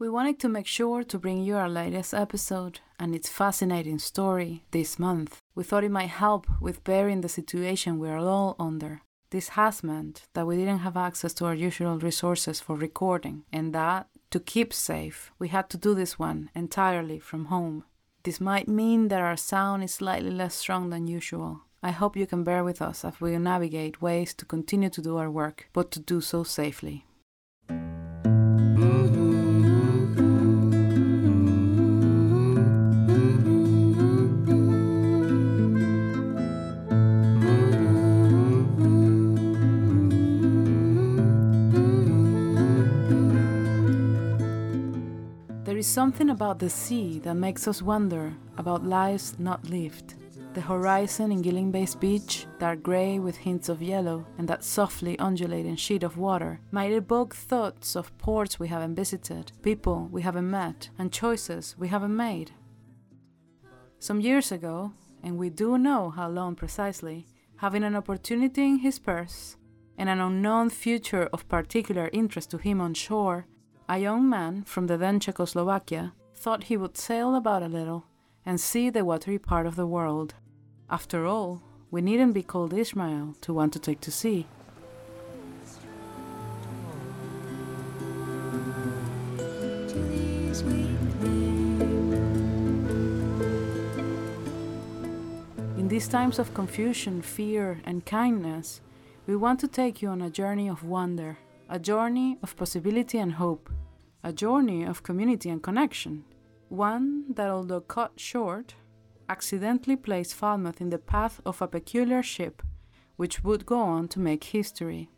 We wanted to make sure to bring you our latest episode and its fascinating story this month. We thought it might help with bearing the situation we are all under. This has meant that we didn't have access to our usual resources for recording, and that, to keep safe, we had to do this one entirely from home. This might mean that our sound is slightly less strong than usual. I hope you can bear with us as we navigate ways to continue to do our work, but to do so safely. Something about the sea that makes us wonder about lives not lived. The horizon in Gyllyngvase beach, dark grey with hints of yellow, and that softly undulating sheet of water might evoke thoughts of ports we haven't visited, people we haven't met, and choices we haven't made. Some years ago, and we do know how long precisely, having an opportunity in his purse and an unknown future of particular interest to him on shore, a young man from the then Czechoslovakia thought he would sail about a little and see the watery part of the world. After all, we needn't be called Ishmael to want to take to sea. In these times of confusion, fear, and kindness, we want to take you on a journey of wonder, a journey of possibility and hope, a journey of community and connection. One that, although cut short, accidentally placed Falmouth in the path of a peculiar ship which would go on to make history.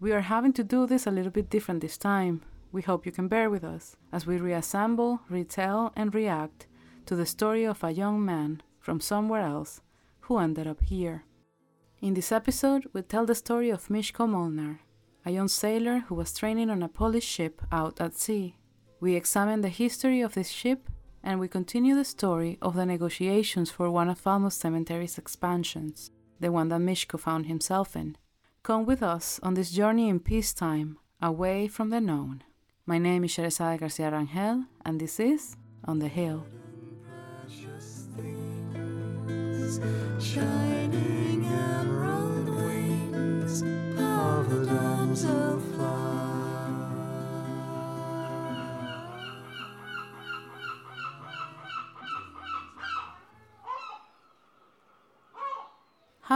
We are having to do this a little bit different this time. We hope you can bear with us as we reassemble, retell, and react to the story of a young man from somewhere else who ended up here. In this episode, we tell the story of Mishko Molnar, a young sailor who was training on a Polish ship out at sea. We examine the history of this ship and we continue the story of the negotiations for one of Falmouth Cemetery's expansions, the one that Mishko found himself in. Come with us on this journey in peacetime, away from the known. My name is Sherezade Garcia Rangel, and this is On the Hill. shining emerald wings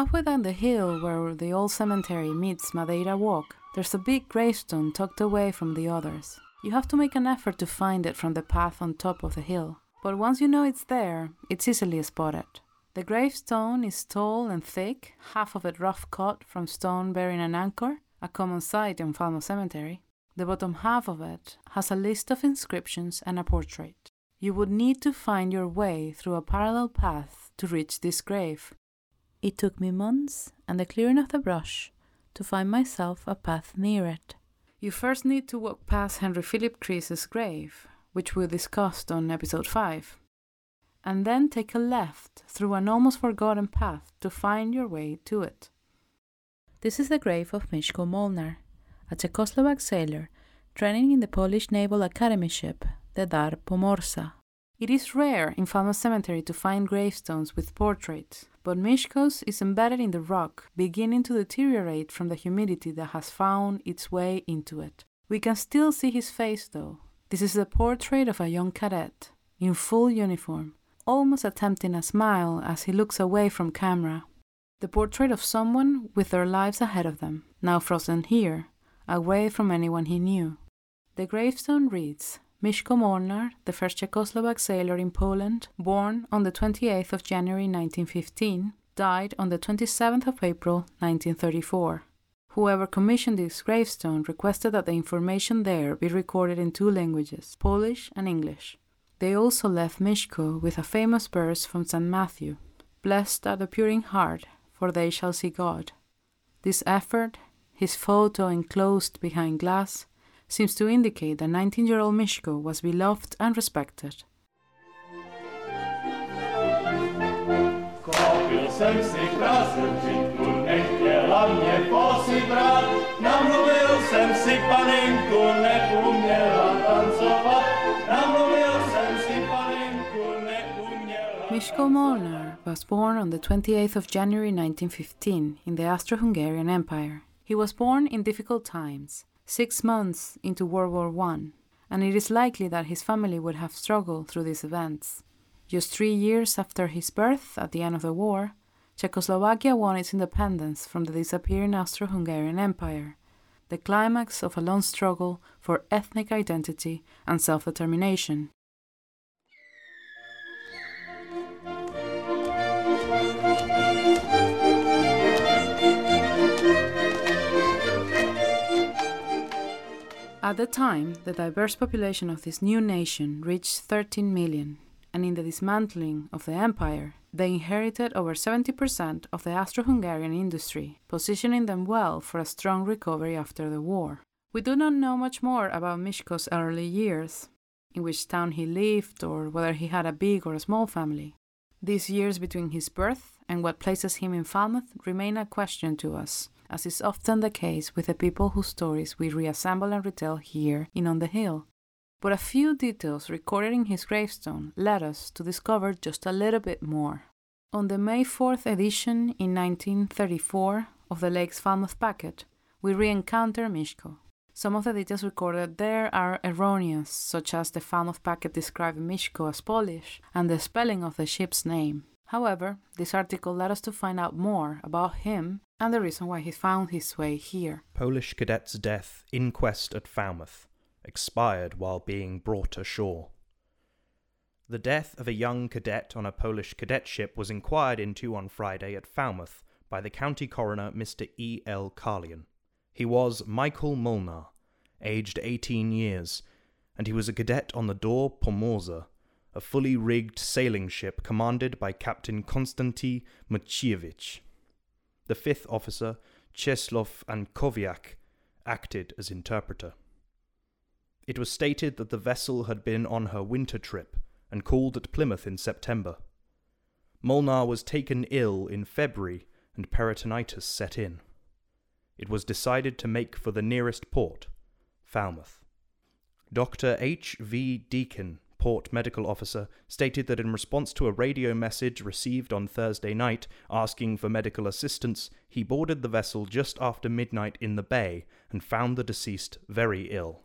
Halfway down the hill where the old cemetery meets Madeira Walk, there's a big gravestone tucked away from the others. You have to make an effort to find it from the path on top of the hill, but once you know it's there, it's easily spotted. The gravestone is tall and thick, half of it rough cut from stone bearing an anchor, a common sight in Falmouth Cemetery. The bottom half of it has a list of inscriptions and a portrait. You would need to find your way through a parallel path to reach this grave. It took me months and the clearing of the brush to find myself a path near it. You first need to walk past Henry Philip Crease's grave, which we discussed on episode 5, and then take a left through an almost forgotten path to find your way to it. This is the grave of Mishko Molnar, a Czechoslovak sailor training in the Polish Naval Academy ship, the Dar Pomorza. It is rare in Falmouth Cemetery to find gravestones with portraits, but Mishko's is embedded in the rock, beginning to deteriorate from the humidity that has found its way into it. We can still see his face though. This is the portrait of a young cadet, in full uniform, almost attempting a smile as he looks away from camera. The portrait of someone with their lives ahead of them, now frozen here, away from anyone he knew. The gravestone reads Mishko Molnar, the first Czechoslovak sailor in Poland, born on the 28th of January 1915, died on the 27th of April 1934. Whoever commissioned this gravestone requested that the information there be recorded in two languages, Polish and English. They also left Mishko with a famous verse from St. Matthew Blessed are the pure in heart, for they shall see God. This effort, his photo enclosed behind glass, seems to indicate that 19 year old Mishko was beloved and respected. Jsem si nechtěla mě posibrat. Namluvil jsem si panenku, Mishko Molnar was born on the 28th of January 1915 in the Austro-Hungarian Empire. He was born in difficult times, six months into World War I, and it is likely that his family would have struggled through these events. Just three years after his birth, at the end of the war, Czechoslovakia won its independence from the disappearing Austro Hungarian Empire, the climax of a long struggle for ethnic identity and self At the time, the diverse population of this new nation reached 13 million, and in the dismantling of the empire, they inherited over 70% of the Austro Hungarian industry, positioning them well for a strong recovery after the war. We do not know much more about Mishko's early years, in which town he lived, or whether he had a big or a small family. These years between his birth and what places him in Falmouth remain a question to us, as is often the case with the people whose stories we reassemble and retell here in On the Hill. But a few details recorded in his gravestone led us to discover just a little bit more. On the May 4th edition in 1934 of the Lake's Falmouth Packet, we re encounter Mishko. Some of the details recorded there are erroneous, such as the Falmouth Packet describing Mishko as Polish and the spelling of the ship's name. However, this article led us to find out more about him and the reason why he found his way here. Polish cadet's death, inquest at Falmouth, expired while being brought ashore. The death of a young cadet on a Polish cadet ship was inquired into on Friday at Falmouth by the county coroner Mr. E. L. Carlyon. He was Michael Molnar, aged 18 years, and he was a cadet on the Dar Pomorza, a fully rigged sailing ship commanded by Captain Konstanty Maciejewicz. The fifth officer, Czeslaw Ankowiak, acted as interpreter. It was stated that the vessel had been on her winter trip and called at Plymouth in September. Molnar was taken ill in February and peritonitis set in. It was decided to make for the nearest port, Falmouth. Dr. H. V. Deacon, Port Medical Officer, stated that in response to a radio message received on Thursday night asking for medical assistance, he boarded the vessel just after midnight in the bay and found the deceased very ill.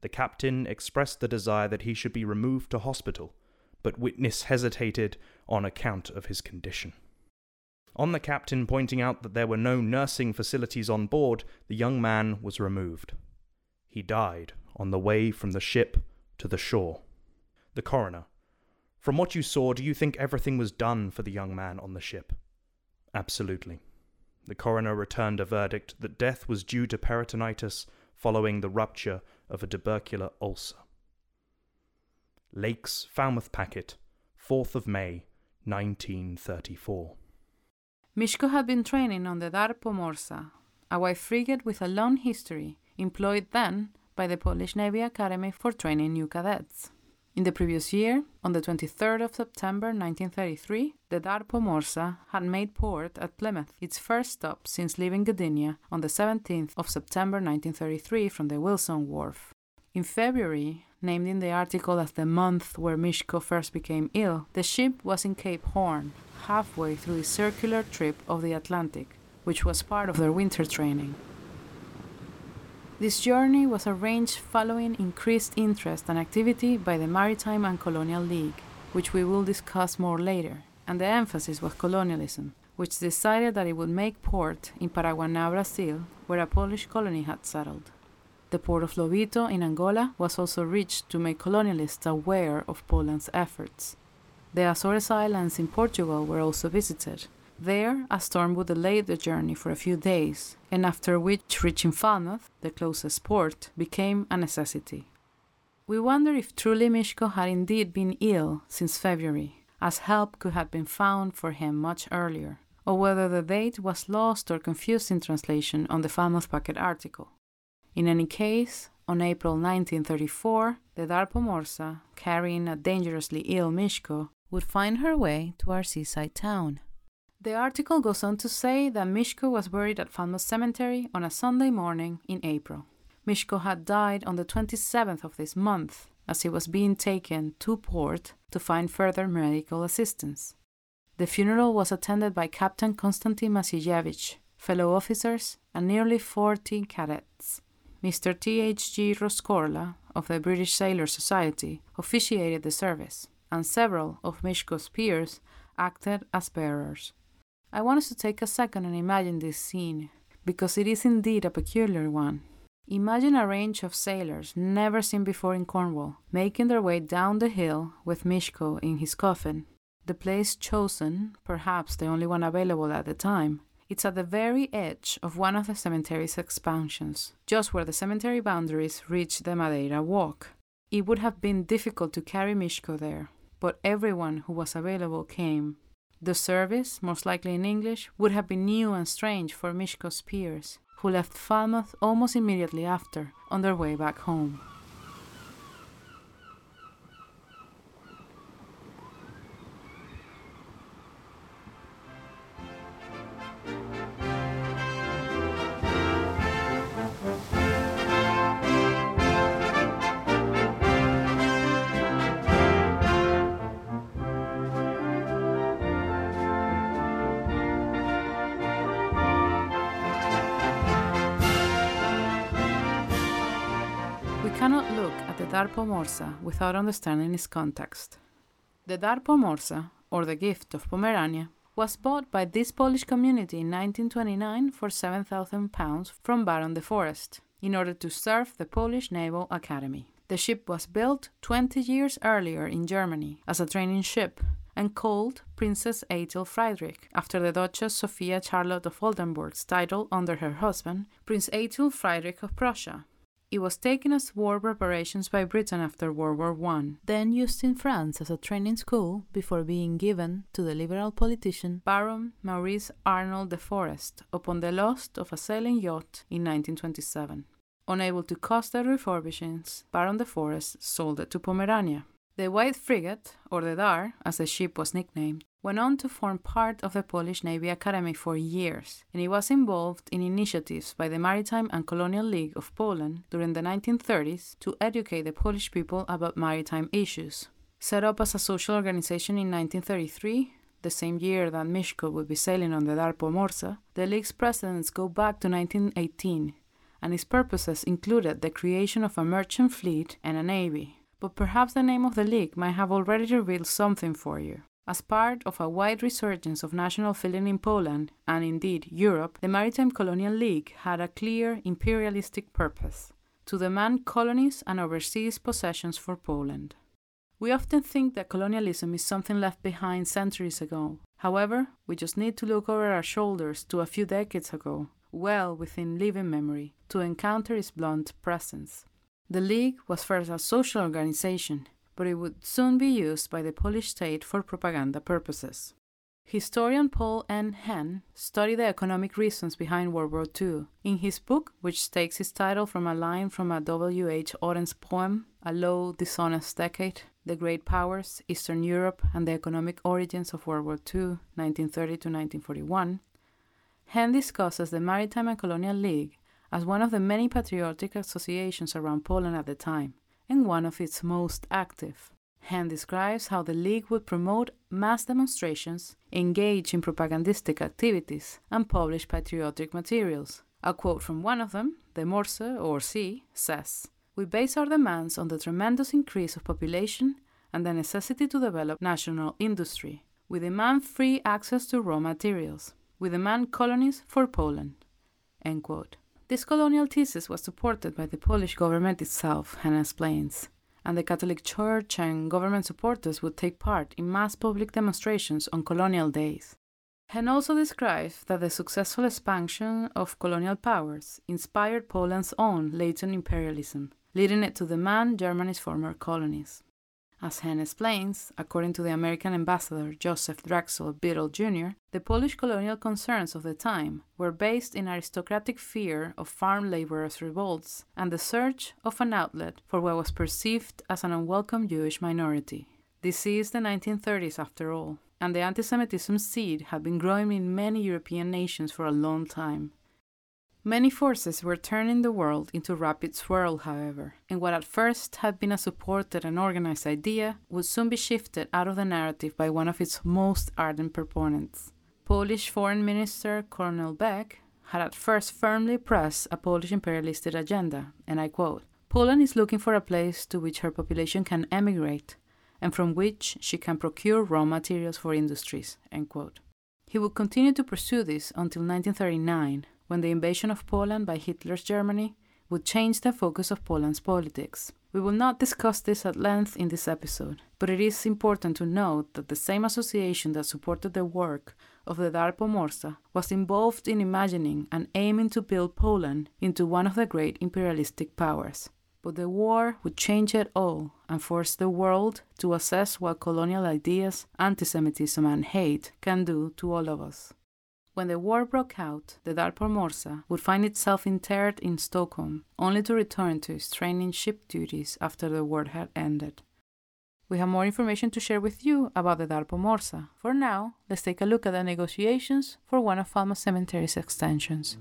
The captain expressed the desire that he should be removed to hospital, but witness hesitated on account of his condition. On the captain pointing out that there were no nursing facilities on board, the young man was removed. He died on the way from the ship to the shore. The coroner. From what you saw, do you think everything was done for the young man on the ship? Absolutely. The coroner returned a verdict that death was due to peritonitis following the rupture of a tubercular ulcer. Lake's Falmouth Packet, 4th of May, 1934. Mishko had been training on the Dar Pomorza, a white frigate with a long history, employed then by the Polish Navy Academy for training new cadets. In the previous year, on the 23rd of September 1933, the Dar Pomorza had made port at Plymouth, its first stop since leaving Gdynia on the 17th of September 1933 from the Wilson Wharf. In February, named in the article as the month where Mishko first became ill, the ship was in Cape Horn, halfway through the circular trip of the Atlantic, which was part of their winter training. This journey was arranged following increased interest and activity by the Maritime and Colonial League, which we will discuss more later, and the emphasis was colonialism, which decided that it would make port in Paranaguá, Brazil, where a Polish colony had settled. The port of Lobito in Angola was also reached to make colonialists aware of Poland's efforts. The Azores Islands in Portugal were also visited. There, a storm would delay the journey for a few days, and after which reaching Falmouth, the closest port, became a necessity. We wonder if truly Mishko had indeed been ill since February, as help could have been found for him much earlier, or whether the date was lost or confused in translation on the Falmouth Packet article. In any case, on April 1934, the Dar Pomorza, carrying a dangerously ill Mishko, would find her way to our seaside town. The article goes on to say that Mishko was buried at Falmouth Cemetery on a Sunday morning in April. Mishko had died on the 27th of this month, as he was being taken to port to find further medical assistance. The funeral was attended by Captain Konstantin Maciejewicz, fellow officers, and nearly 40 cadets. Mr. T.H.G. Roskorla of the British Sailor Society officiated the service, and several of Mishko's peers acted as bearers. I want us to take a second and imagine this scene, because it is indeed a peculiar one. Imagine a range of sailors never seen before in Cornwall, making their way down the hill with Mishko in his coffin. The place chosen, perhaps the only one available at the time, it's at the very edge of one of the cemetery's expansions, just where the cemetery boundaries reach the Madeira Walk. It would have been difficult to carry Mishko there, but everyone who was available came. The service, most likely in English, would have been new and strange for Mishko's peers, who left Falmouth almost immediately after, on their way back home. Look at the Dar Pomorza without understanding its context. The Dar Pomorza, or the gift of Pomerania, was bought by this Polish community in 1929 for 7,000 pounds from Baron de Forest in order to serve the Polish Naval Academy. The ship was built 20 years earlier in Germany as a training ship and called Princess Eitel Friedrich after the Duchess Sophia Charlotte of Oldenburg's title under her husband, Prince Eitel Friedrich of Prussia. It was taken as war preparations by Britain after World War I, then used in France as a training school before being given to the liberal politician Baron Maurice Arnold de Forest upon the loss of a sailing yacht in 1927. Unable to cost the refurbishings, Baron de Forest sold it to Pomerania. The White Frigate, or the Dar, as the ship was nicknamed, went on to form part of the Polish Navy Academy for years, and it was involved in initiatives by the Maritime and Colonial League of Poland during the 1930s to educate the Polish people about maritime issues. Set up as a social organization in 1933, the same year that Mishko would be sailing on the Dar Pomorza, the League's precedents go back to 1918, and its purposes included the creation of a merchant fleet and a navy. But perhaps the name of the League might have already revealed something for you. As part of a wide resurgence of national feeling in Poland, and indeed Europe, the Maritime Colonial League had a clear imperialistic purpose to demand colonies and overseas possessions for Poland. We often think that colonialism is something left behind centuries ago. However, we just need to look over our shoulders to a few decades ago, well within living memory, to encounter its blunt presence. The League was first a social organization, but it would soon be used by the Polish state for propaganda purposes. Historian Paul N. Hehn studied the economic reasons behind World War II. In his book, which takes its title from a line from a W. H. Audens poem, A Low, Dishonest Decade, The Great Powers, Eastern Europe, and the Economic Origins of World War II, 1930 to 1941, Hehn discusses the Maritime and Colonial League as one of the many patriotic associations around Poland at the time, and one of its most active. Hehn describes how the League would promote mass demonstrations, engage in propagandistic activities, and publish patriotic materials. A quote from one of them, the Morse or C, says We base our demands on the tremendous increase of population and the necessity to develop national industry. We demand free access to raw materials. We demand colonies for Poland. End quote. This colonial thesis was supported by the Polish government itself, Hehn explains, and the Catholic Church and government supporters would take part in mass public demonstrations on colonial days. Hehn also describes that the successful expansion of colonial powers inspired Poland's own latent imperialism, leading it to demand Germany's former colonies. As Hehn explains, according to the American ambassador Joseph Drexel Biddle Jr., the Polish colonial concerns of the time were based in aristocratic fear of farm laborers' revolts and the search of an outlet for what was perceived as an unwelcome Jewish minority. This is the 1930s after all, and the anti Semitism seed had been growing in many European nations for a long time. Many forces were turning the world into rapid swirl, however, and what at first had been a supported and organized idea would soon be shifted out of the narrative by one of its most ardent proponents. Polish Foreign Minister Colonel Beck had at first firmly pressed a Polish imperialistic agenda, and I quote Poland is looking for a place to which her population can emigrate and from which she can procure raw materials for industries. He would continue to pursue this until 1939, when the invasion of Poland by Hitler's Germany would change the focus of Poland's politics. We will not discuss this at length in this episode, but it is important to note that the same association that supported the work of the Dar Pomorza was involved in imagining and aiming to build Poland into one of the great imperialistic powers. But the war would change it all and force the world to assess what colonial ideas, anti Semitism, and hate can do to all of us. When the war broke out, the Dar Pomorza would find itself interred in Stockholm, only to return to its training ship duties after the war had ended. We have more information to share with you about the Dar Pomorza. For now, let's take a look at the negotiations for one of Falmouth Cemetery's extensions.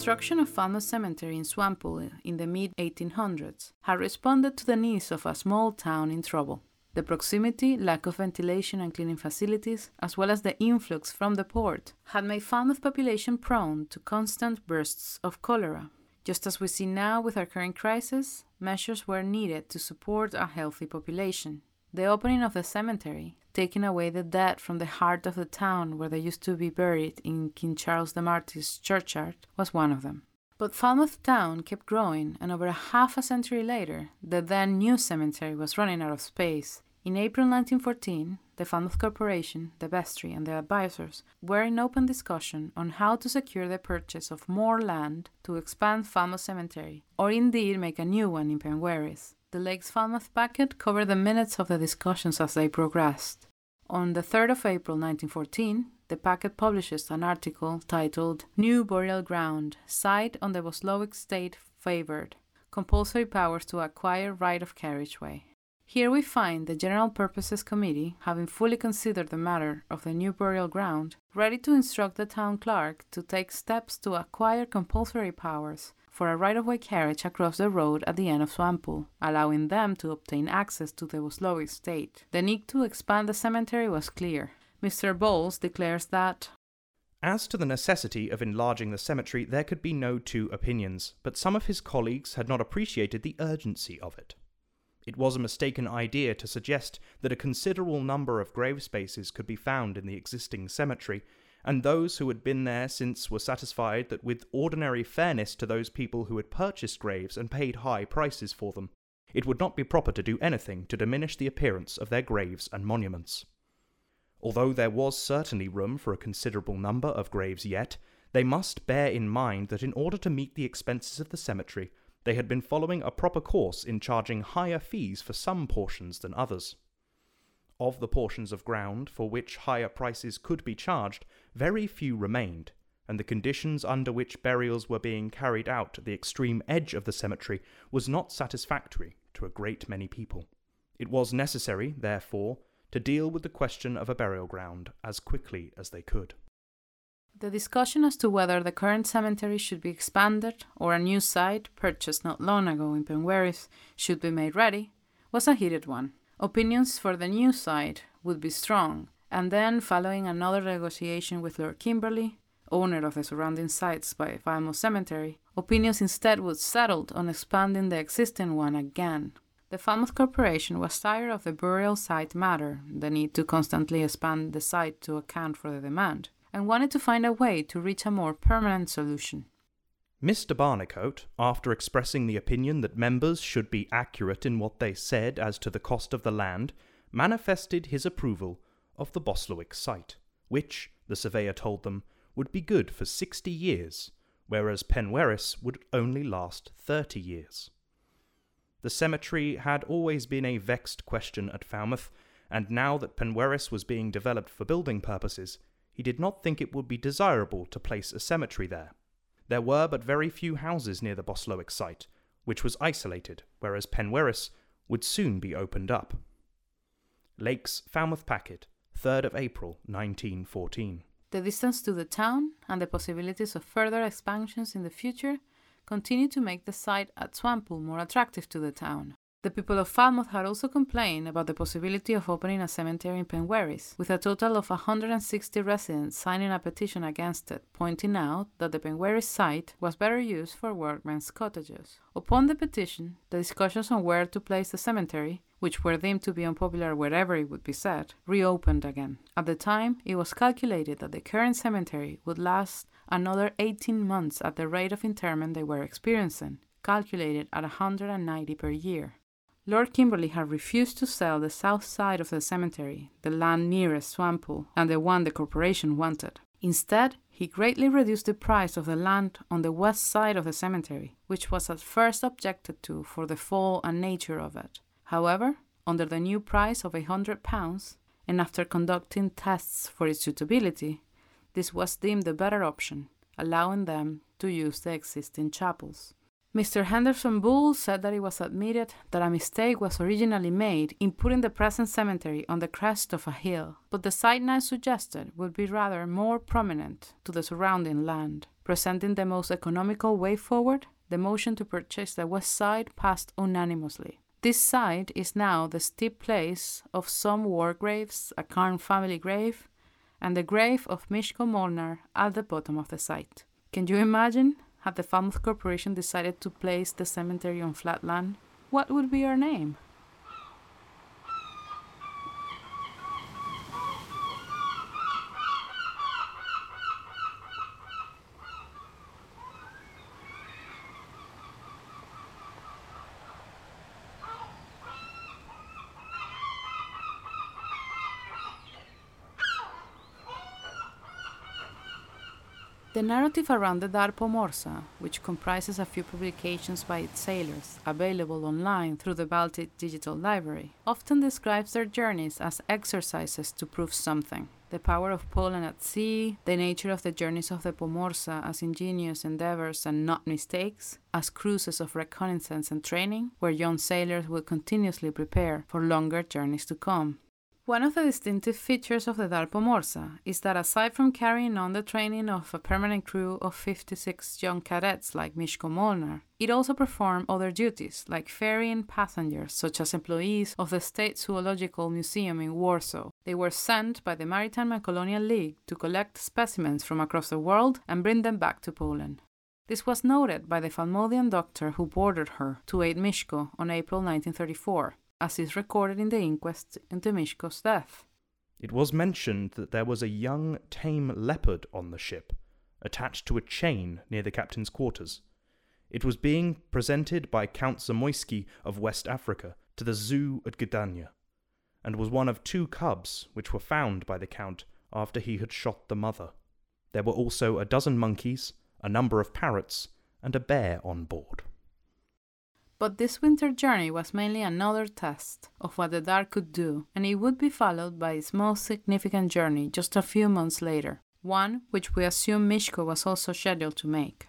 Construction of Falmouth Cemetery in Swanpool in the mid 1800s had responded to the needs of a small town in trouble. The proximity, lack of ventilation and cleaning facilities, as well as the influx from the port, had made Falmouth population prone to constant bursts of cholera. Just as we see now with our current crisis, measures were needed to support a healthy population. The opening of the cemetery, taking away the dead from the heart of the town where they used to be buried in King Charles the Martyr's churchyard, was one of them. But Falmouth town kept growing, and over a half a century later, the then new cemetery was running out of space. In April 1914, the Falmouth Corporation, the vestry, and the advisors were in open discussion on how to secure the purchase of more land to expand Falmouth Cemetery, or indeed make a new one in Penwerris. The Lakes Falmouth packet covered the minutes of the discussions as they progressed. On the 3rd of April 1914, the packet publishes an article titled New Burial Ground Site on the Boslowick State Favored Compulsory Powers to Acquire Right of Carriageway. Here we find the General Purposes Committee, having fully considered the matter of the new burial ground, ready to instruct the town clerk to take steps to acquire compulsory powers for a right of way carriage across the road at the end of Swanpool, allowing them to obtain access to the Boslowick estate. The need to expand the cemetery was clear. Mr. Bowles declares that As to the necessity of enlarging the cemetery, there could be no two opinions, but some of his colleagues had not appreciated the urgency of it. It was a mistaken idea to suggest that a considerable number of grave spaces could be found in the existing cemetery, and those who had been there since were satisfied that with ordinary fairness to those people who had purchased graves and paid high prices for them, it would not be proper to do anything to diminish the appearance of their graves and monuments. Although there was certainly room for a considerable number of graves yet, they must bear in mind that in order to meet the expenses of the cemetery, they had been following a proper course in charging higher fees for some portions than others. Of the portions of ground for which higher prices could be charged, very few remained, and the conditions under which burials were being carried out at the extreme edge of the cemetery was not satisfactory to a great many people. It was necessary, therefore, to deal with the question of a burial ground as quickly as they could. The discussion as to whether the current cemetery should be expanded or a new site, purchased not long ago in Penwerris, should be made ready was a heated one. Opinions for the new site would be strong, and then, following another negotiation with Lord Kimberley, owner of the surrounding sites by Falmouth Cemetery, opinions instead would settled on expanding the existing one again. The Falmouth Corporation was tired of the burial site matter, the need to constantly expand the site to account for the demand, and wanted to find a way to reach a more permanent solution. Mr. Barnicoat, after expressing the opinion that members should be accurate in what they said as to the cost of the land, manifested his approval of the Boslowick site, which, the surveyor told them, would be good for sixty years, whereas Penwerris would only last thirty years. The cemetery had always been a vexed question at Falmouth, and now that Penwerris was being developed for building purposes, he did not think it would be desirable to place a cemetery there. There were but very few houses near the Boslowick site, which was isolated, whereas Penwerris would soon be opened up. Lakes, Falmouth Packet, 3rd of April 1914. The distance to the town and the possibilities of further expansions in the future continue to make the site at Swanpool more attractive to the town. The people of Falmouth had also complained about the possibility of opening a cemetery in Penwerris, with a total of 160 residents signing a petition against it, pointing out that the Penwerris site was better used for workmen's cottages. Upon the petition, the discussions on where to place the cemetery, which were deemed to be unpopular wherever it would be set, reopened again. At the time, it was calculated that the current cemetery would last another 18 months at the rate of interment they were experiencing, calculated at 190 per year. Lord Kimberley had refused to sell the south side of the cemetery, the land nearest Swanpool, and the one the corporation wanted. Instead, he greatly reduced the price of the land on the west side of the cemetery, which was at first objected to for the fall and nature of it. However, under the new price of a hundred pounds, and after conducting tests for its suitability, this was deemed the better option, allowing them to use the existing chapels. Mr. Henderson Bull said that it was admitted that a mistake was originally made in putting the present cemetery on the crest of a hill, but the site now suggested would be rather more prominent to the surrounding land. Presenting the most economical way forward, the motion to purchase the west side passed unanimously. This site is now the steep place of some war graves, a Carn family grave, and the grave of Mishko Molnar at the bottom of the site. Can you imagine had the Falmouth Corporation decided to place the cemetery on flat land, what would be our name? The narrative around the Dar Pomorza, which comprises a few publications by its sailors, available online through the Baltic Digital Library, often describes their journeys as exercises to prove something. The power of Poland at sea, the nature of the journeys of the Pomorza as ingenious endeavors and not mistakes, as cruises of reconnaissance and training, where young sailors will continuously prepare for longer journeys to come. One of the distinctive features of the Dar Pomorza is that aside from carrying on the training of a permanent crew of 56 young cadets like Mishko Molnar, it also performed other duties like ferrying passengers such as employees of the State Zoological Museum in Warsaw. They were sent by the Maritime and Colonial League to collect specimens from across the world and bring them back to Poland. This was noted by the Falmoudian doctor who boarded her to aid Mishko on April 1934 as is recorded in the inquest into Mishko's death. It was mentioned that there was a young tame leopard on the ship, attached to a chain near the captain's quarters. It was being presented by Count Zamoyski of West Africa to the zoo at Gdynia, and was one of two cubs which were found by the Count after he had shot the mother. There were also a dozen monkeys, a number of parrots, and a bear on board. But this winter journey was mainly another test of what the Dar could do, and it would be followed by its most significant journey just a few months later, one which we assume Mishko was also scheduled to make.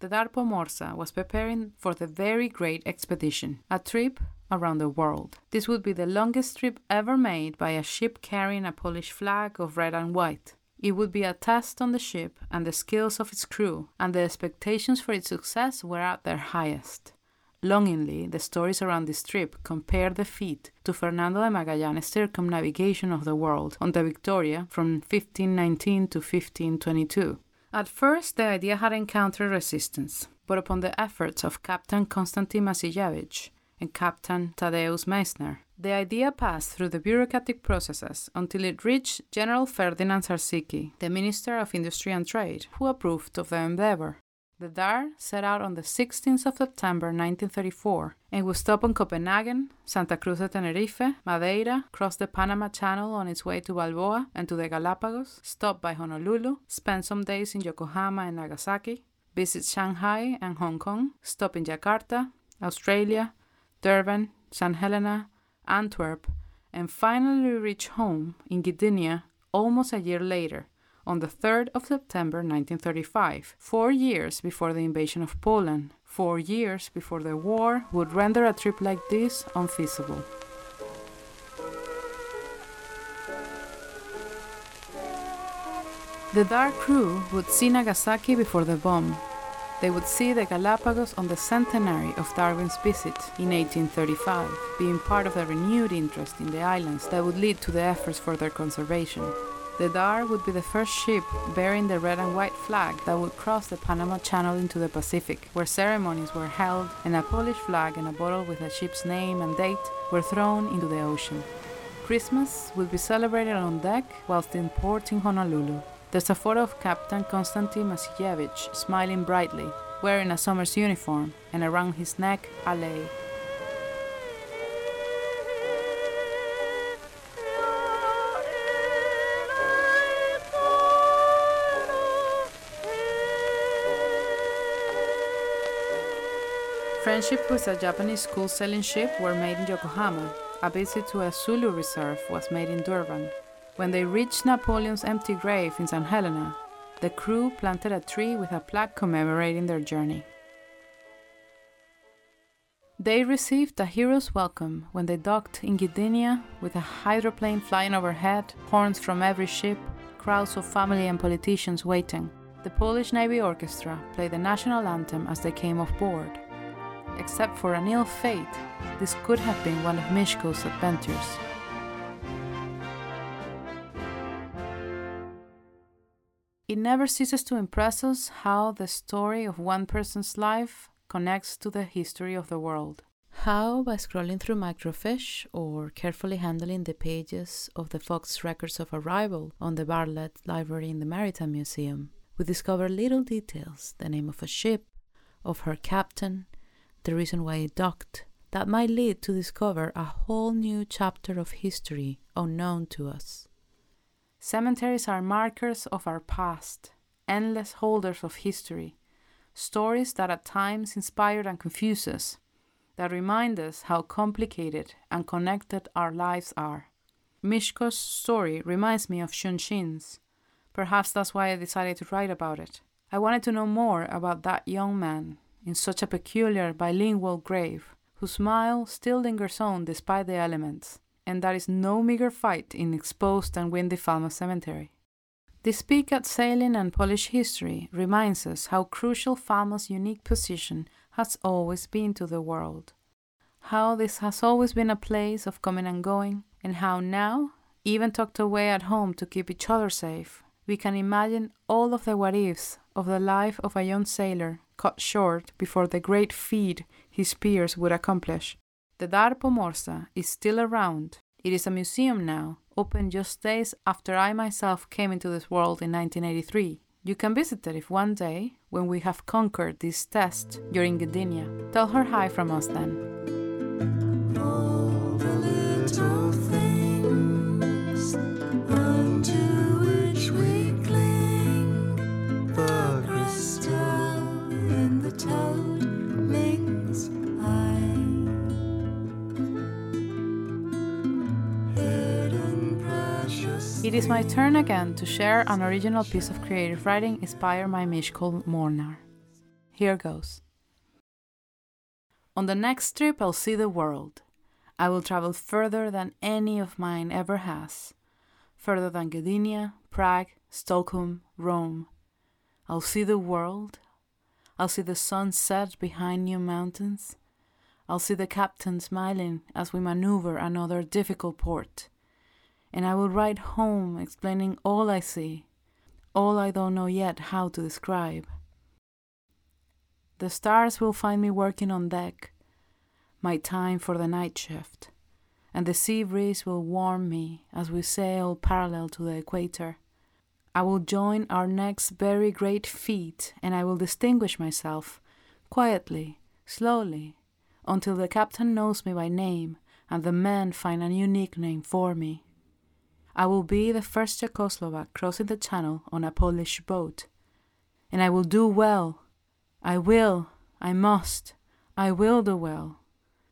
The Dar Pomorza was preparing for the very great expedition, a trip around the world. This would be the longest trip ever made by a ship carrying a Polish flag of red and white. It would be a test on the ship and the skills of its crew, and the expectations for its success were at their highest. Longingly, the stories around this trip compare the feat to Fernando de Magallanes' circumnavigation of the world on the Victoria from 1519 to 1522. At first, the idea had encountered resistance, but upon the efforts of Captain Konstantin Maciejewicz and Captain Tadeusz Meissner, the idea passed through the bureaucratic processes until it reached General Ferdinand Zarzycki, the Minister of Industry and Trade, who approved of the endeavor. The Dar set out on the 16th of September 1934 and would stop in Copenhagen, Santa Cruz de Tenerife, Madeira, cross the Panama Channel on its way to Balboa and to the Galapagos, stop by Honolulu, spend some days in Yokohama and Nagasaki, visit Shanghai and Hong Kong, stop in Jakarta, Australia, Durban, St. Helena, Antwerp, and finally reached home in Gdynia almost a year later, on the 3rd of September 1935, four years before the invasion of Poland, four years before the war would render a trip like this unfeasible. The Dar crew would see Nagasaki before the bomb. They would see the Galapagos on the centenary of Darwin's visit in 1835, being part of the renewed interest in the islands that would lead to the efforts for their conservation. The Dar would be the first ship bearing the red and white flag that would cross the Panama Channel into the Pacific, where ceremonies were held and a Polish flag and a bottle with the ship's name and date were thrown into the ocean. Christmas would be celebrated on deck whilst in port in Honolulu. There's a photo of Captain Konstantin Maciejewicz smiling brightly, wearing a summer's uniform, and around his neck a lei. Friendship with a Japanese school sailing ship were made in Yokohama. A visit to a Zulu reserve was made in Durban. When they reached Napoleon's empty grave in St. Helena, the crew planted a tree with a plaque commemorating their journey. They received a hero's welcome when they docked in Gdynia with a hydroplane flying overhead, horns from every ship, crowds of family and politicians waiting. The Polish Navy Orchestra played the national anthem as they came off board. Except for an ill fate, this could have been one of Mishko's adventures. It never ceases to impress us how the story of one person's life connects to the history of the world. How, by scrolling through microfiche or carefully handling the pages of the Fox records of arrival on the Bartlett Library in the Maritime Museum, we discover little details the name of a ship, of her captain, the reason why it docked, that might lead to discover a whole new chapter of history unknown to us. Cemeteries are markers of our past, endless holders of history, stories that at times inspire and confuse us, that remind us how complicated and connected our lives are. Mishko's story reminds me of Shunshin's. Perhaps that's why I decided to write about it. I wanted to know more about that young man in such a peculiar bilingual grave, whose smile still lingers on despite the elements, and that is no meager fight in exposed and windy Falmouth Cemetery. This peek at sailing and Polish history reminds us how crucial Falmouth's unique position has always been to the world, how this has always been a place of coming and going, and how now, even tucked away at home to keep each other safe, we can imagine all of the what ifs of the life of a young sailor cut short before the great feat his peers would accomplish. The Dar Pomorza is still around. It is a museum now, opened just days after I myself came into this world in 1983. You can visit it if one day, when we have conquered this test, you're in Gdynia. Tell her hi from us then. It is my turn again to share an original piece of creative writing inspired by Mishko Molnar. Here goes. On the next trip, I'll see the world. I will travel further than any of mine ever has, further than Gdynia, Prague, Stockholm, Rome. I'll see the world. I'll see the sun set behind new mountains. I'll see the captain smiling as we maneuver another difficult port. And I will write home explaining all I see, all I don't know yet how to describe. The stars will find me working on deck, my time for the night shift, and the sea breeze will warm me as we sail parallel to the equator. I will join our next very great feat, and I will distinguish myself quietly, slowly, until the captain knows me by name and the men find a new nickname for me. I will be the first Czechoslovak crossing the channel on a Polish boat, and I will do well. I will, I must, I will do well.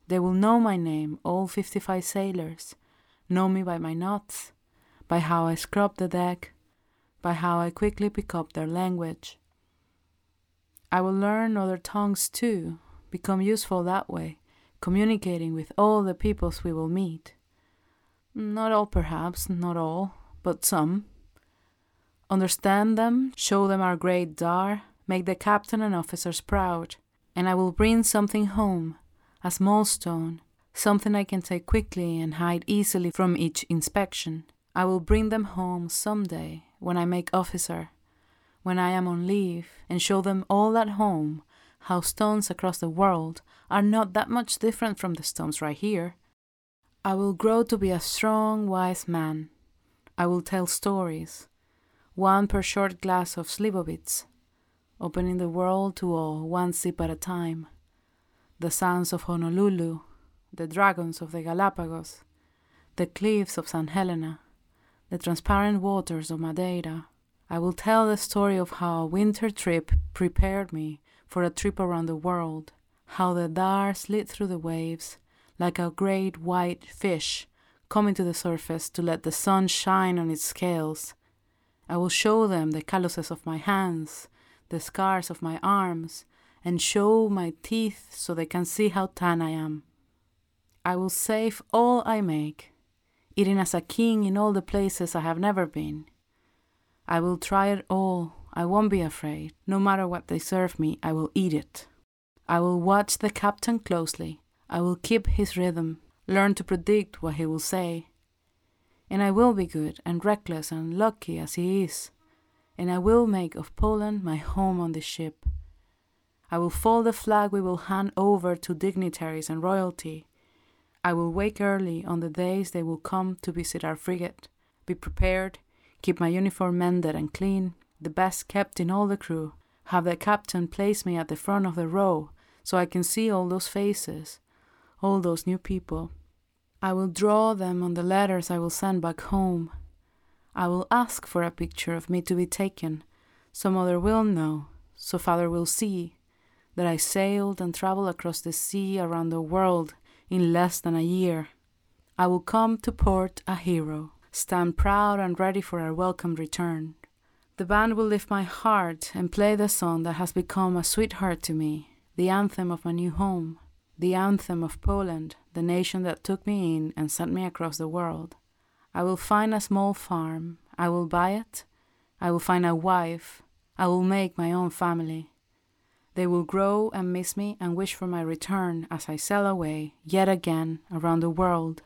They will know my name, all 55 sailors, know me by my knots, by how I scrub the deck, by how I quickly pick up their language. I will learn other tongues too, become useful that way, communicating with all the peoples we will meet. Not all, perhaps, not all, but some. Understand them, show them our great Dar, make the captain and officers proud, and I will bring something home, a small stone, something I can take quickly and hide easily from each inspection. I will bring them home some day when I make officer, when I am on leave, and show them all at home how stones across the world are not that much different from the stones right here. I will grow to be a strong, wise man. I will tell stories, one per short glass of Slivovitz, opening the world to all one sip at a time. The sands of Honolulu, the dragons of the Galapagos, the cliffs of St. Helena, the transparent waters of Madeira. I will tell the story of how a winter trip prepared me for a trip around the world, how the Dar slid through the waves like a great white fish coming to the surface to let the sun shine on its scales. I will show them the calluses of my hands, the scars of my arms, and show my teeth so they can see how tan I am. I will save all I make, eating as a king in all the places I have never been. I will try it all. I won't be afraid. No matter what they serve me, I will eat it. I will watch the captain closely. I will keep his rhythm, learn to predict what he will say. And I will be good and reckless and lucky as he is. And I will make of Poland my home on the ship. I will fold the flag we will hand over to dignitaries and royalty. I will wake early on the days they will come to visit our frigate, be prepared, keep my uniform mended and clean, the best kept in all the crew, have the captain place me at the front of the row so I can see all those faces, all those new people. I will draw them on the letters I will send back home. I will ask for a picture of me to be taken, so mother will know, so father will see, that I sailed and traveled across the sea around the world in less than a year. I will come to port a hero, stand proud and ready for our welcome return. The band will lift my heart and play the song that has become a sweetheart to me, the anthem of my new home, the anthem of Poland, the nation that took me in and sent me across the world. I will find a small farm, I will buy it, I will find a wife, I will make my own family. They will grow and miss me and wish for my return as I sail away, yet again, around the world.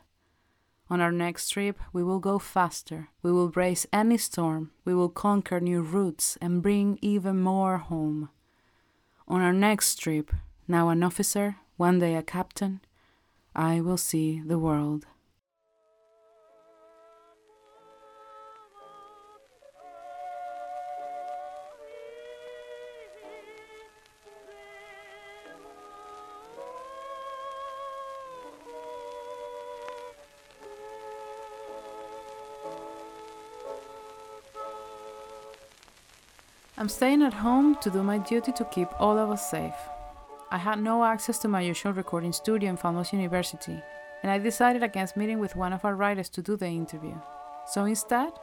On our next trip, we will go faster. We will brace any storm. We will conquer new routes and bring even more home. On our next trip, now an officer, one day a captain, I will see the world. I'm staying at home to do my duty to keep all of us safe. I had no access to my usual recording studio in Falmouth University, and I decided against meeting with one of our writers to do the interview. So instead,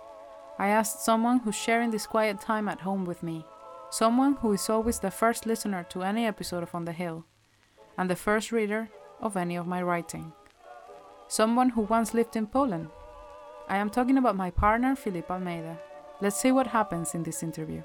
I asked someone who's sharing this quiet time at home with me, someone who is always the first listener to any episode of On the Hill, and the first reader of any of my writing. Someone who once lived in Poland. I am talking about my partner, Philip Almeida. Let's see what happens in this interview.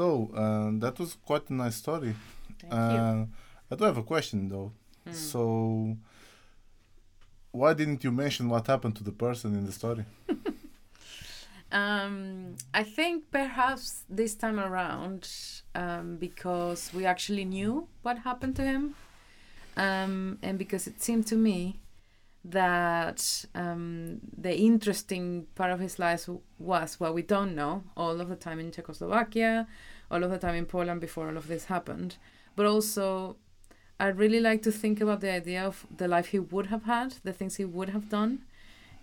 So uh, that was quite a nice story. Thank uh, I do have a question though. Hmm. So why didn't you mention what happened to the person in the story? Um, I think perhaps this time around, um, because we actually knew what happened to him, um, and because it seemed to me that um, the interesting part of his life was what we don't know all of the time in Czechoslovakia, all of the time in Poland before all of this happened, but also I really like to think about the idea of the life he would have had, the things he would have done,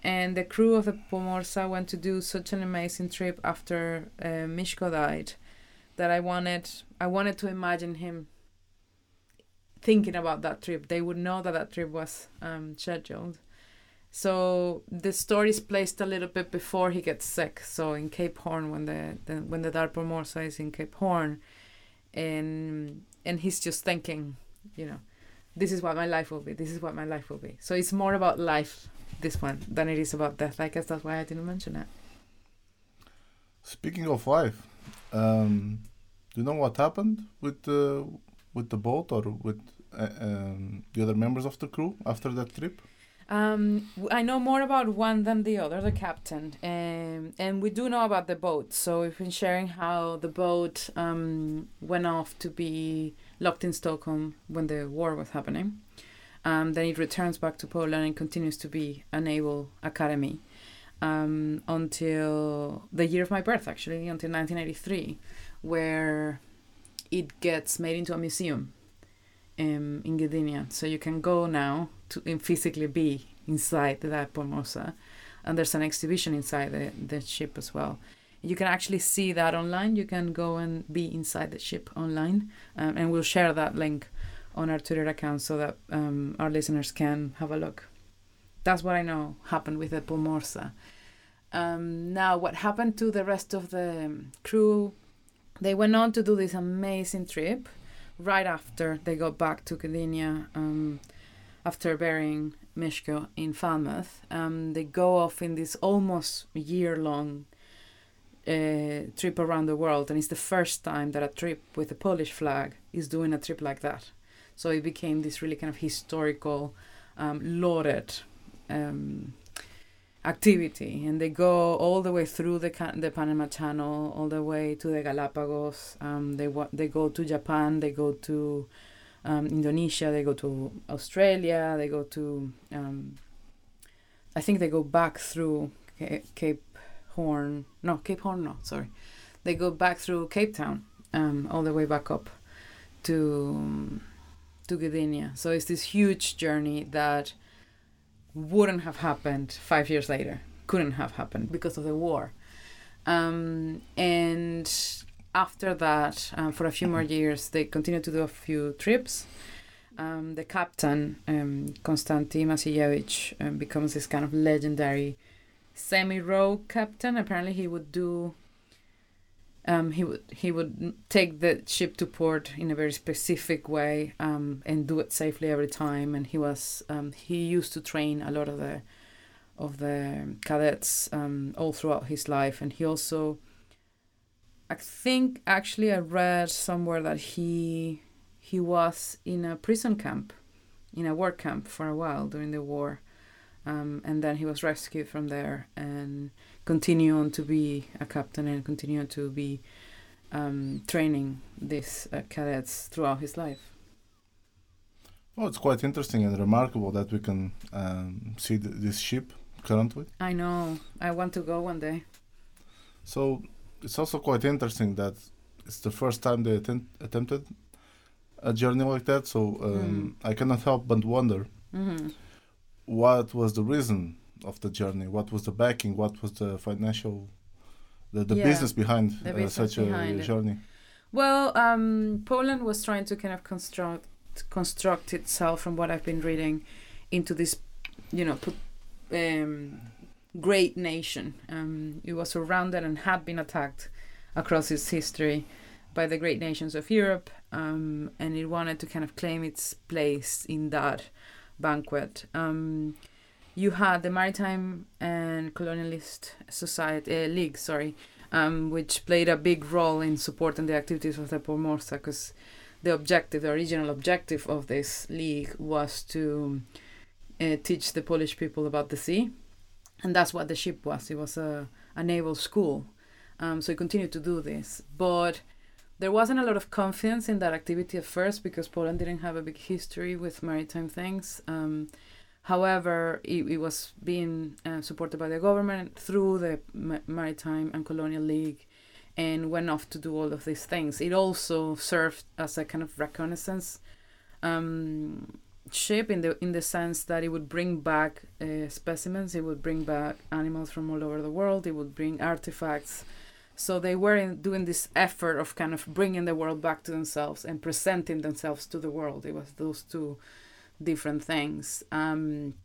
And the crew of the Pomorza went to do such an amazing trip after uh, Mishko died that I wanted I wanted to imagine him thinking about that trip. They would know that that trip was um, scheduled. So the story is placed a little bit before he gets sick. So in Cape Horn, when the, the when the Dar Pomorza is in Cape Horn, and and he's just thinking, you know, this is what my life will be. This is what my life will be. So it's more about life, this one, than it is about death. I guess that's why I didn't mention it. Speaking of life, um, do you know what happened with the with the boat or with uh, um, the other members of the crew after that trip? Um, I know more about one than the other, the captain, um, and we do know about the boat. So we've been sharing how the boat um, went off to be locked in Stockholm when the war was happening. Um, then it returns back to Poland and continues to be a naval academy um, until the year of my birth, actually, until 1983, where it gets made into a museum um, in Gdynia. So you can go now to physically be inside the Pomorza, and there's an exhibition inside the, the ship as well. You can actually see that online. You can go and be inside the ship online, um, and we'll share that link on our Twitter account so that um, our listeners can have a look. That's what I know happened with the Pomorza. Um, now, what happened to the rest of the um, crew? They went on to do this amazing trip right after they got back to Gdynia um, after burying Mishko in Falmouth. Um, they go off in this almost year long uh, trip around the world, and it's the first time that a trip with a Polish flag is doing a trip like that. So it became this really kind of historical, um, lauded um, activity, and they go all the way through the the Panama Channel, all the way to the Galapagos. Um, they they go to Japan, they go to um, Indonesia, they go to Australia, they go to. Um, I think they go back through Ca- Cape Horn. No, Cape Horn. No, sorry. They go back through Cape Town, um, all the way back up to to Gdynia. So it's this huge journey that wouldn't have happened five years later. Couldn't have happened because of the war. Um, and after that, um, for a few more years, they continued to do a few trips. Um, the captain, um, Konstantin Maciejewicz, um, becomes this kind of legendary semi-rogue captain. Apparently, he would do. Um, he would he would take the ship to port in a very specific way um, and do it safely every time. And he was um, he used to train a lot of the of the cadets um, all throughout his life, and he also. I think actually I read somewhere that he he was in a prison camp, in a work camp for a while during the war, um, and then he was rescued from there and continue on to be a captain and continue to be um, training these uh, cadets throughout his life. Well, it's quite interesting and remarkable that we can um, see th- this ship currently. I know. I want to go one day. So it's also quite interesting that it's the first time they attempt- attempted a journey like that. So um, I cannot help but wonder hmm what was the reason of the journey, what was the backing, what was the financial, the, the Yeah, business behind the uh, business such a it. journey. Well, um, Poland was trying to kind of construct construct itself, from what I've been reading, into this, you know, put, um, great nation. Um, it was surrounded and had been attacked across its history by the great nations of Europe, um, and it wanted to kind of claim its place in that banquet. Um, you had the Maritime and Colonialist Society uh, League, sorry, um, which played a big role in supporting the activities of the Pomorza because the objective, the original objective of this league was to uh, teach the Polish people about the sea. And that's what the ship was. It was a, a naval school. Um, so it continued to do this. But there wasn't a lot of confidence in that activity at first because Poland didn't have a big history with maritime things. Um, However, it, it was being uh, supported by the government through the Ma- Maritime and Colonial League and went off to do all of these things. It also served as a kind of reconnaissance um, ship in the in the sense that it would bring back uh, specimens, it would bring back animals from all over the world, it would bring artifacts. So they were in, doing this effort of kind of bringing the world back to themselves and presenting themselves to the world. It was those two different things. Um,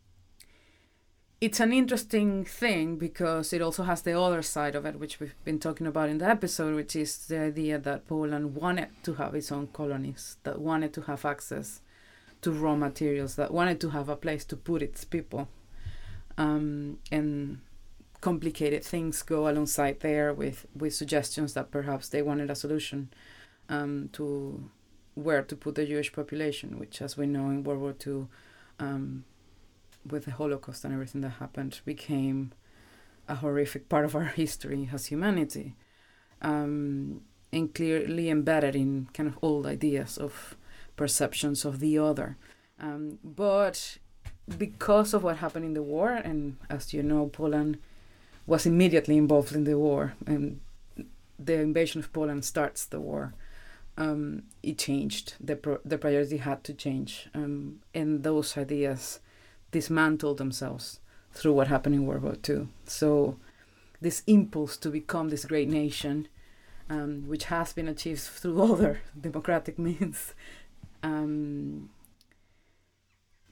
it's an interesting thing because it also has the other side of it, which we've been talking about in the episode, which is the idea that Poland wanted to have its own colonies, that wanted to have access to raw materials, that wanted to have a place to put its people. Um, and complicated things go alongside there with, with suggestions that perhaps they wanted a solution um, to where to put the Jewish population, which, as we know in World War II, um, with the Holocaust and everything that happened became a horrific part of our history as humanity, um, and clearly embedded in kind of old ideas of perceptions of the other. Um, but because of what happened in the war, and as you know, Poland was immediately involved in the war, and the invasion of Poland starts the war. Um, it changed. The pro- the priority had to change, um, and those ideas dismantled themselves through what happened in World War II. So, this impulse to become this great nation, um, which has been achieved through other democratic means, um,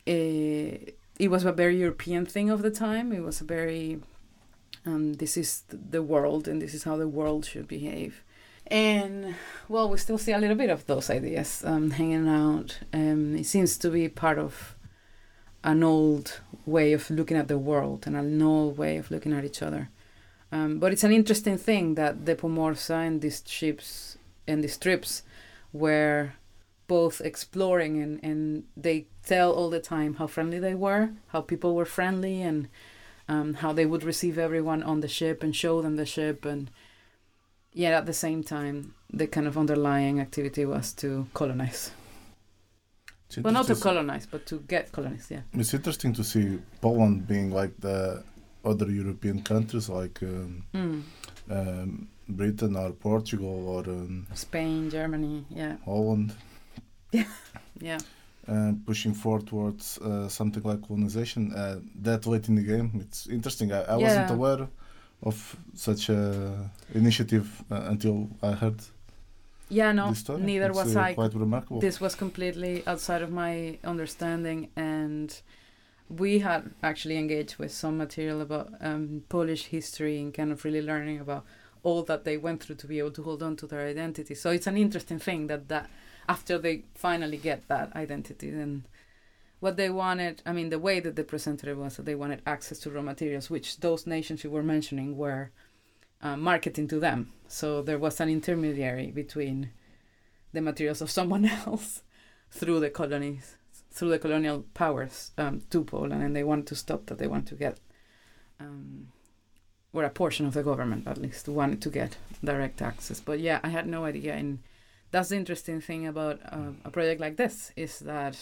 it, it was a very European thing of the time. It was a very, um, this is the world and this is how the world should behave. And well, we still see a little bit of those ideas um, hanging out. Um, it seems to be part of an old way of looking at the world and an old way of looking at each other. Um, but it's an interesting thing that the Pomorza and these ships and these trips were both exploring and, and they tell all the time how friendly they were, how people were friendly and um, how they would receive everyone on the ship and show them the ship and yet at the same time the kind of underlying activity was to colonize. Well, not to colonize, but to get colonized. Yeah. It's interesting to see Poland being like the other European countries like um, Mm. um, Britain or Portugal or um, Spain, Germany. Yeah. Holland, Yeah. uh, pushing forward towards uh, something like colonization. Uh, that late in the game, it's interesting. I, I wasn't aware of such a initiative uh, until I heard Yeah. No. Neither it's, was uh, I. Quite remarkable. This was completely outside of my understanding, and we had actually engaged with some material about um, Polish history and kind of really learning about all that they went through to be able to hold on to their identity. So it's an interesting thing that that after they finally get that identity, then what they wanted, I mean, the way that they presented it was that they wanted access to raw materials, which those nations you were mentioning were uh, marketing to them. So there was an intermediary between the materials of someone else through the colonies, through the colonial powers um, to Poland, and they wanted to stop that. They wanted to get, um, or a portion of the government at least, wanted to get direct access. But yeah, I had no idea, and that's the interesting thing about uh, a project like this is that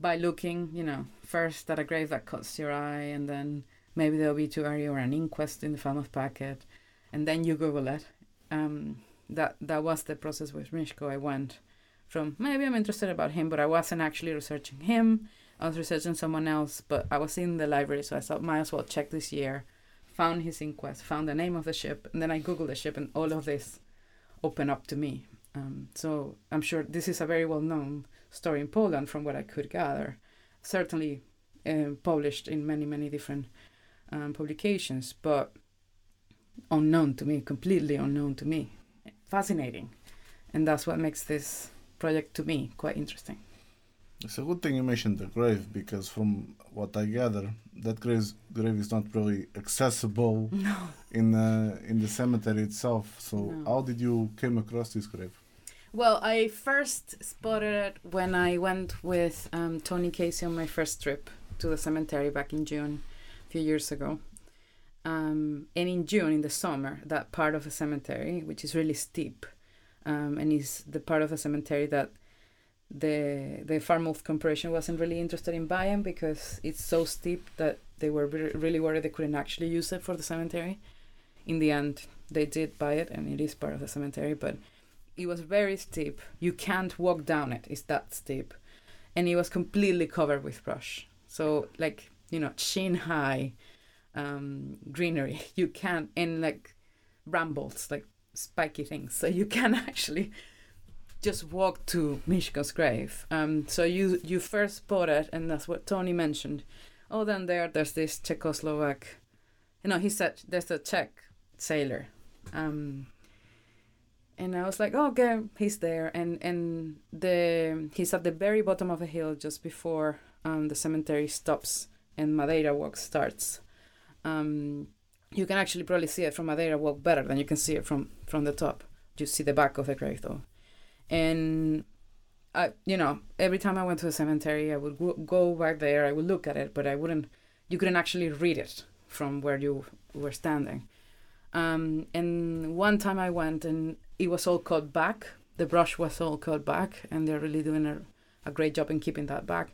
by looking, you know, first at a grave that cuts your eye, and then maybe there'll the obituary or an inquest in the Falmouth packet, and then you Google it. Um, that that was the process with Mishko. I went from maybe I'm interested about him, but I wasn't actually researching him. I was researching someone else, but I was in the library, so I thought might as well check this year. Found his inquest, found the name of the ship, and then I googled the ship, and all of this opened up to me. Um, so I'm sure this is a very well known story in Poland, from what I could gather. Certainly uh, published in many many different um, publications, but unknown to me, completely unknown to me. Fascinating, and that's what makes this project to me quite interesting. It's a good thing you mentioned the grave because, from what I gather, that grave grave is not really accessible No. in uh, in the cemetery itself. So, No. how did you came across this grave? Well, I first spotted it when I went with um, Tony Casey on my first trip to the cemetery back in June, a few years ago. Um, and in June, in the summer, that part of the cemetery, which is really steep, um, and is the part of the cemetery that the the Falmouth Corporation wasn't really interested in buying because it's so steep that they were re- really worried they couldn't actually use it for the cemetery. In the end, they did buy it, and it is part of the cemetery, but it was very steep. You can't walk down it. It's that steep, and it was completely covered with brush. So like you know, chin high um, greenery. You can't and like brambles, like spiky things. So you can actually just walk to Mishko's grave. Um, so you you first spot it, and that's what Tony mentioned. Oh, then there, there's this Czechoslovak. You know, he said there's a Czech sailor. Um, and I was like, oh, okay, he's there, and and the he's at the very bottom of a hill just before um, the cemetery stops and Madeira Walk starts. Um, you can actually probably see it from Madeira Walk better than you can see it from from the top. You see the back of the grave though, and I, you know, every time I went to the cemetery, I would go- go back there. I would look at it, but I wouldn't. You couldn't actually read it from where you were standing. Um, and one time I went and it was all cut back. The brush was all cut back, and they're really doing a, a great job in keeping that back.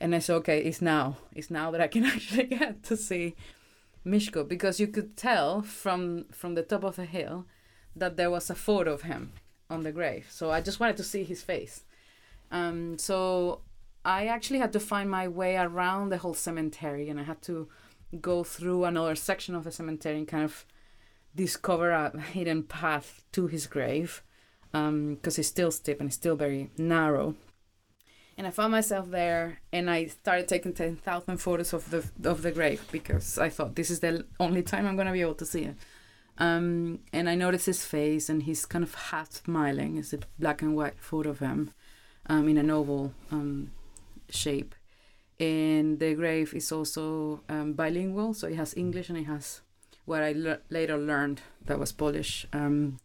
And I said, okay, it's now. It's now that I can actually get to see Mishko because you could tell from from the top of the hill that there was a photo of him on the grave. So I just wanted to see his face. Um, so I actually had to find my way around the whole cemetery, and I had to go through another section of the cemetery and kind of discover a hidden path to his grave because it's still steep and it's still very narrow. And I found myself there, and I started taking ten thousand photos of the of the grave because I thought this is the only time I'm gonna be able to see it. Um, and I noticed his face, and he's kind of half smiling. It's a black and white photo of him um, in an oval um, shape. And the grave is also um, bilingual, so it has English and it has what I le- later learned that was Polish. Um,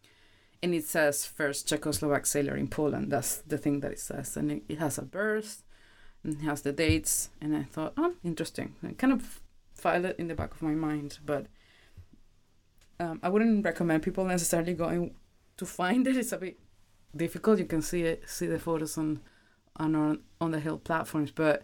and it says first Czechoslovak sailor in Poland. That's the thing that it says, and it, it has a birth, and it has the dates. And I thought, oh, interesting. I kind of filed it in the back of my mind, but um, I wouldn't recommend people necessarily going to find it. It's a bit difficult. You can see it, see the photos on on on, on the hill platforms, but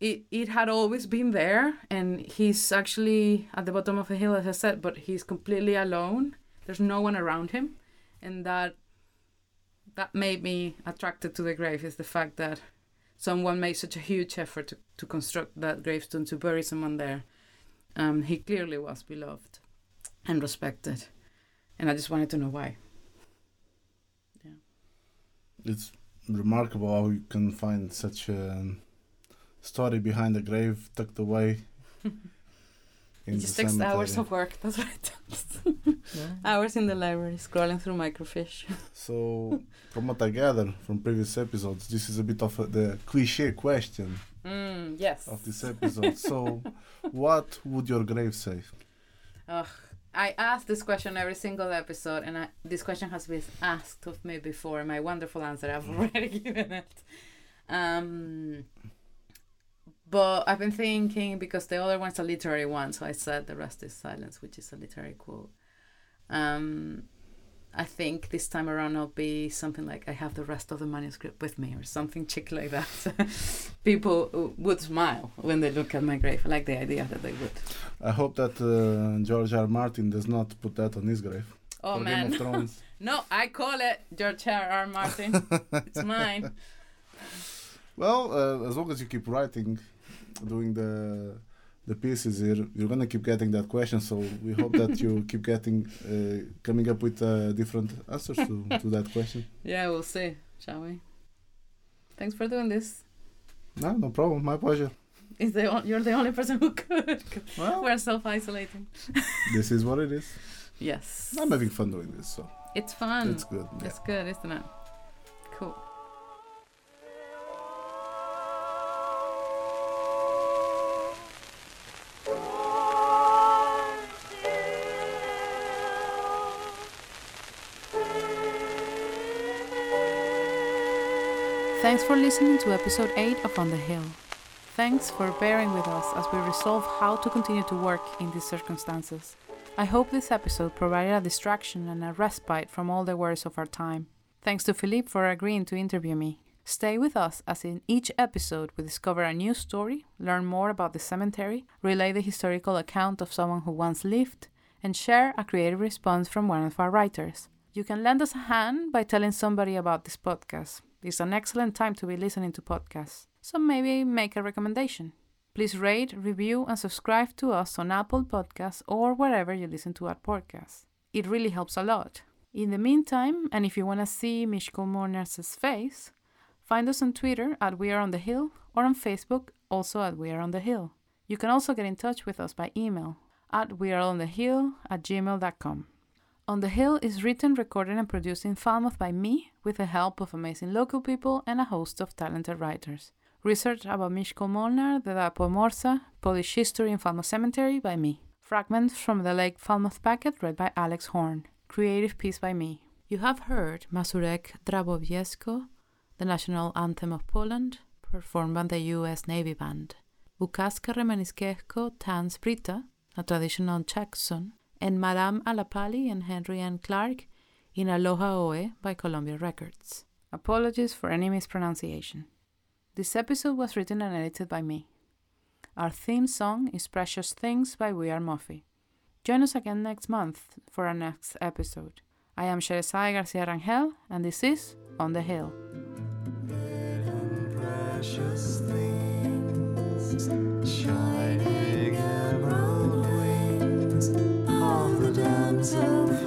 it it had always been there, and he's actually at the bottom of the hill, as I said, but he's completely alone. There's no one around him, and that that made me attracted to the grave is the fact that someone made such a huge effort to, to construct that gravestone to bury someone there. Um, he clearly was beloved and respected, and I just wanted to know why. yeah It's remarkable how you can find such a story behind the grave tucked away. in It the just takes hours of work. That's what it does. hours in the library, scrolling through microfiche. So, from what I gather from previous episodes, this is a bit of a, the cliche question Mm, yes. of this episode. so, what would your grave say? Ugh. I ask this question every single episode, and I, this question has been asked of me before. My wonderful answer, I've already given it. Um, but I've been thinking because the other one's a literary one, so I said the rest is silence, which is a literary quote. Um, I think this time around I'll be something like I have the rest of the manuscript with me, or something chick like that. People would smile when they look at my grave. I like the idea that they would. I hope that uh, George R. R. Martin does not put that on his grave. Oh man. No, I call it George R. R. Martin. it's mine. Well, uh, as long as you keep writing, doing the the pieces here, you're gonna keep getting that question. So we hope that you keep getting uh, coming up with uh, different answers to, to that question. Yeah, we'll see, shall we? Thanks for doing this. No, no problem. My pleasure. Is the you're the only person who could. Well, We're self-isolating. this is what it is. Yes. I'm having fun doing this, so It's fun. it's good. yeah. It's good, isn't it? Cool. Thanks for listening to episode 8 of On the Hill. Thanks for bearing with us as we resolve how to continue to work in these circumstances. I hope this episode provided a distraction and a respite from all the worries of our time. Thanks to Philippe for agreeing to interview me. Stay with us as in each episode we discover a new story, learn more about the cemetery, relay the historical account of someone who once lived, and share a creative response from one of our writers. You can lend us a hand by telling somebody about this podcast. It's an excellent time to be listening to podcasts, so maybe make a recommendation. Please rate, review, and subscribe to us on Apple Podcasts or wherever you listen to our podcasts. It really helps a lot. In the meantime, and if you want to see Mishko Molnar's face, find us on Twitter at We Are On The Hill or on Facebook also at We Are On The Hill. You can also get in touch with us by email at weareonthehill at gmail.com. On the Hill is written, recorded, and produced in Falmouth by me with the help of amazing local people and a host of talented writers. Research about Mishko Molnar, the Dar Pomorza, Polish history in Falmouth Cemetery by me. Fragments from the Lake Falmouth Packet read by Alex Horn. Creative piece by me. You have heard Mazurek Dąbrowskiego, the national anthem of Poland, performed by the U.S. Navy Band. Ukaska Remeniskeko Tans a traditional Czech song, and Madame Alapali and Henry N. Clark in Aloha Oe by Columbia Records. Apologies for any mispronunciation. This episode was written and edited by me. Our theme song is Precious Things by We Are Muffy. Join us again next month for our next episode. I am Sherezade Garcia Rangel, and this is On the Hill. precious things, shining emerald wings, arms of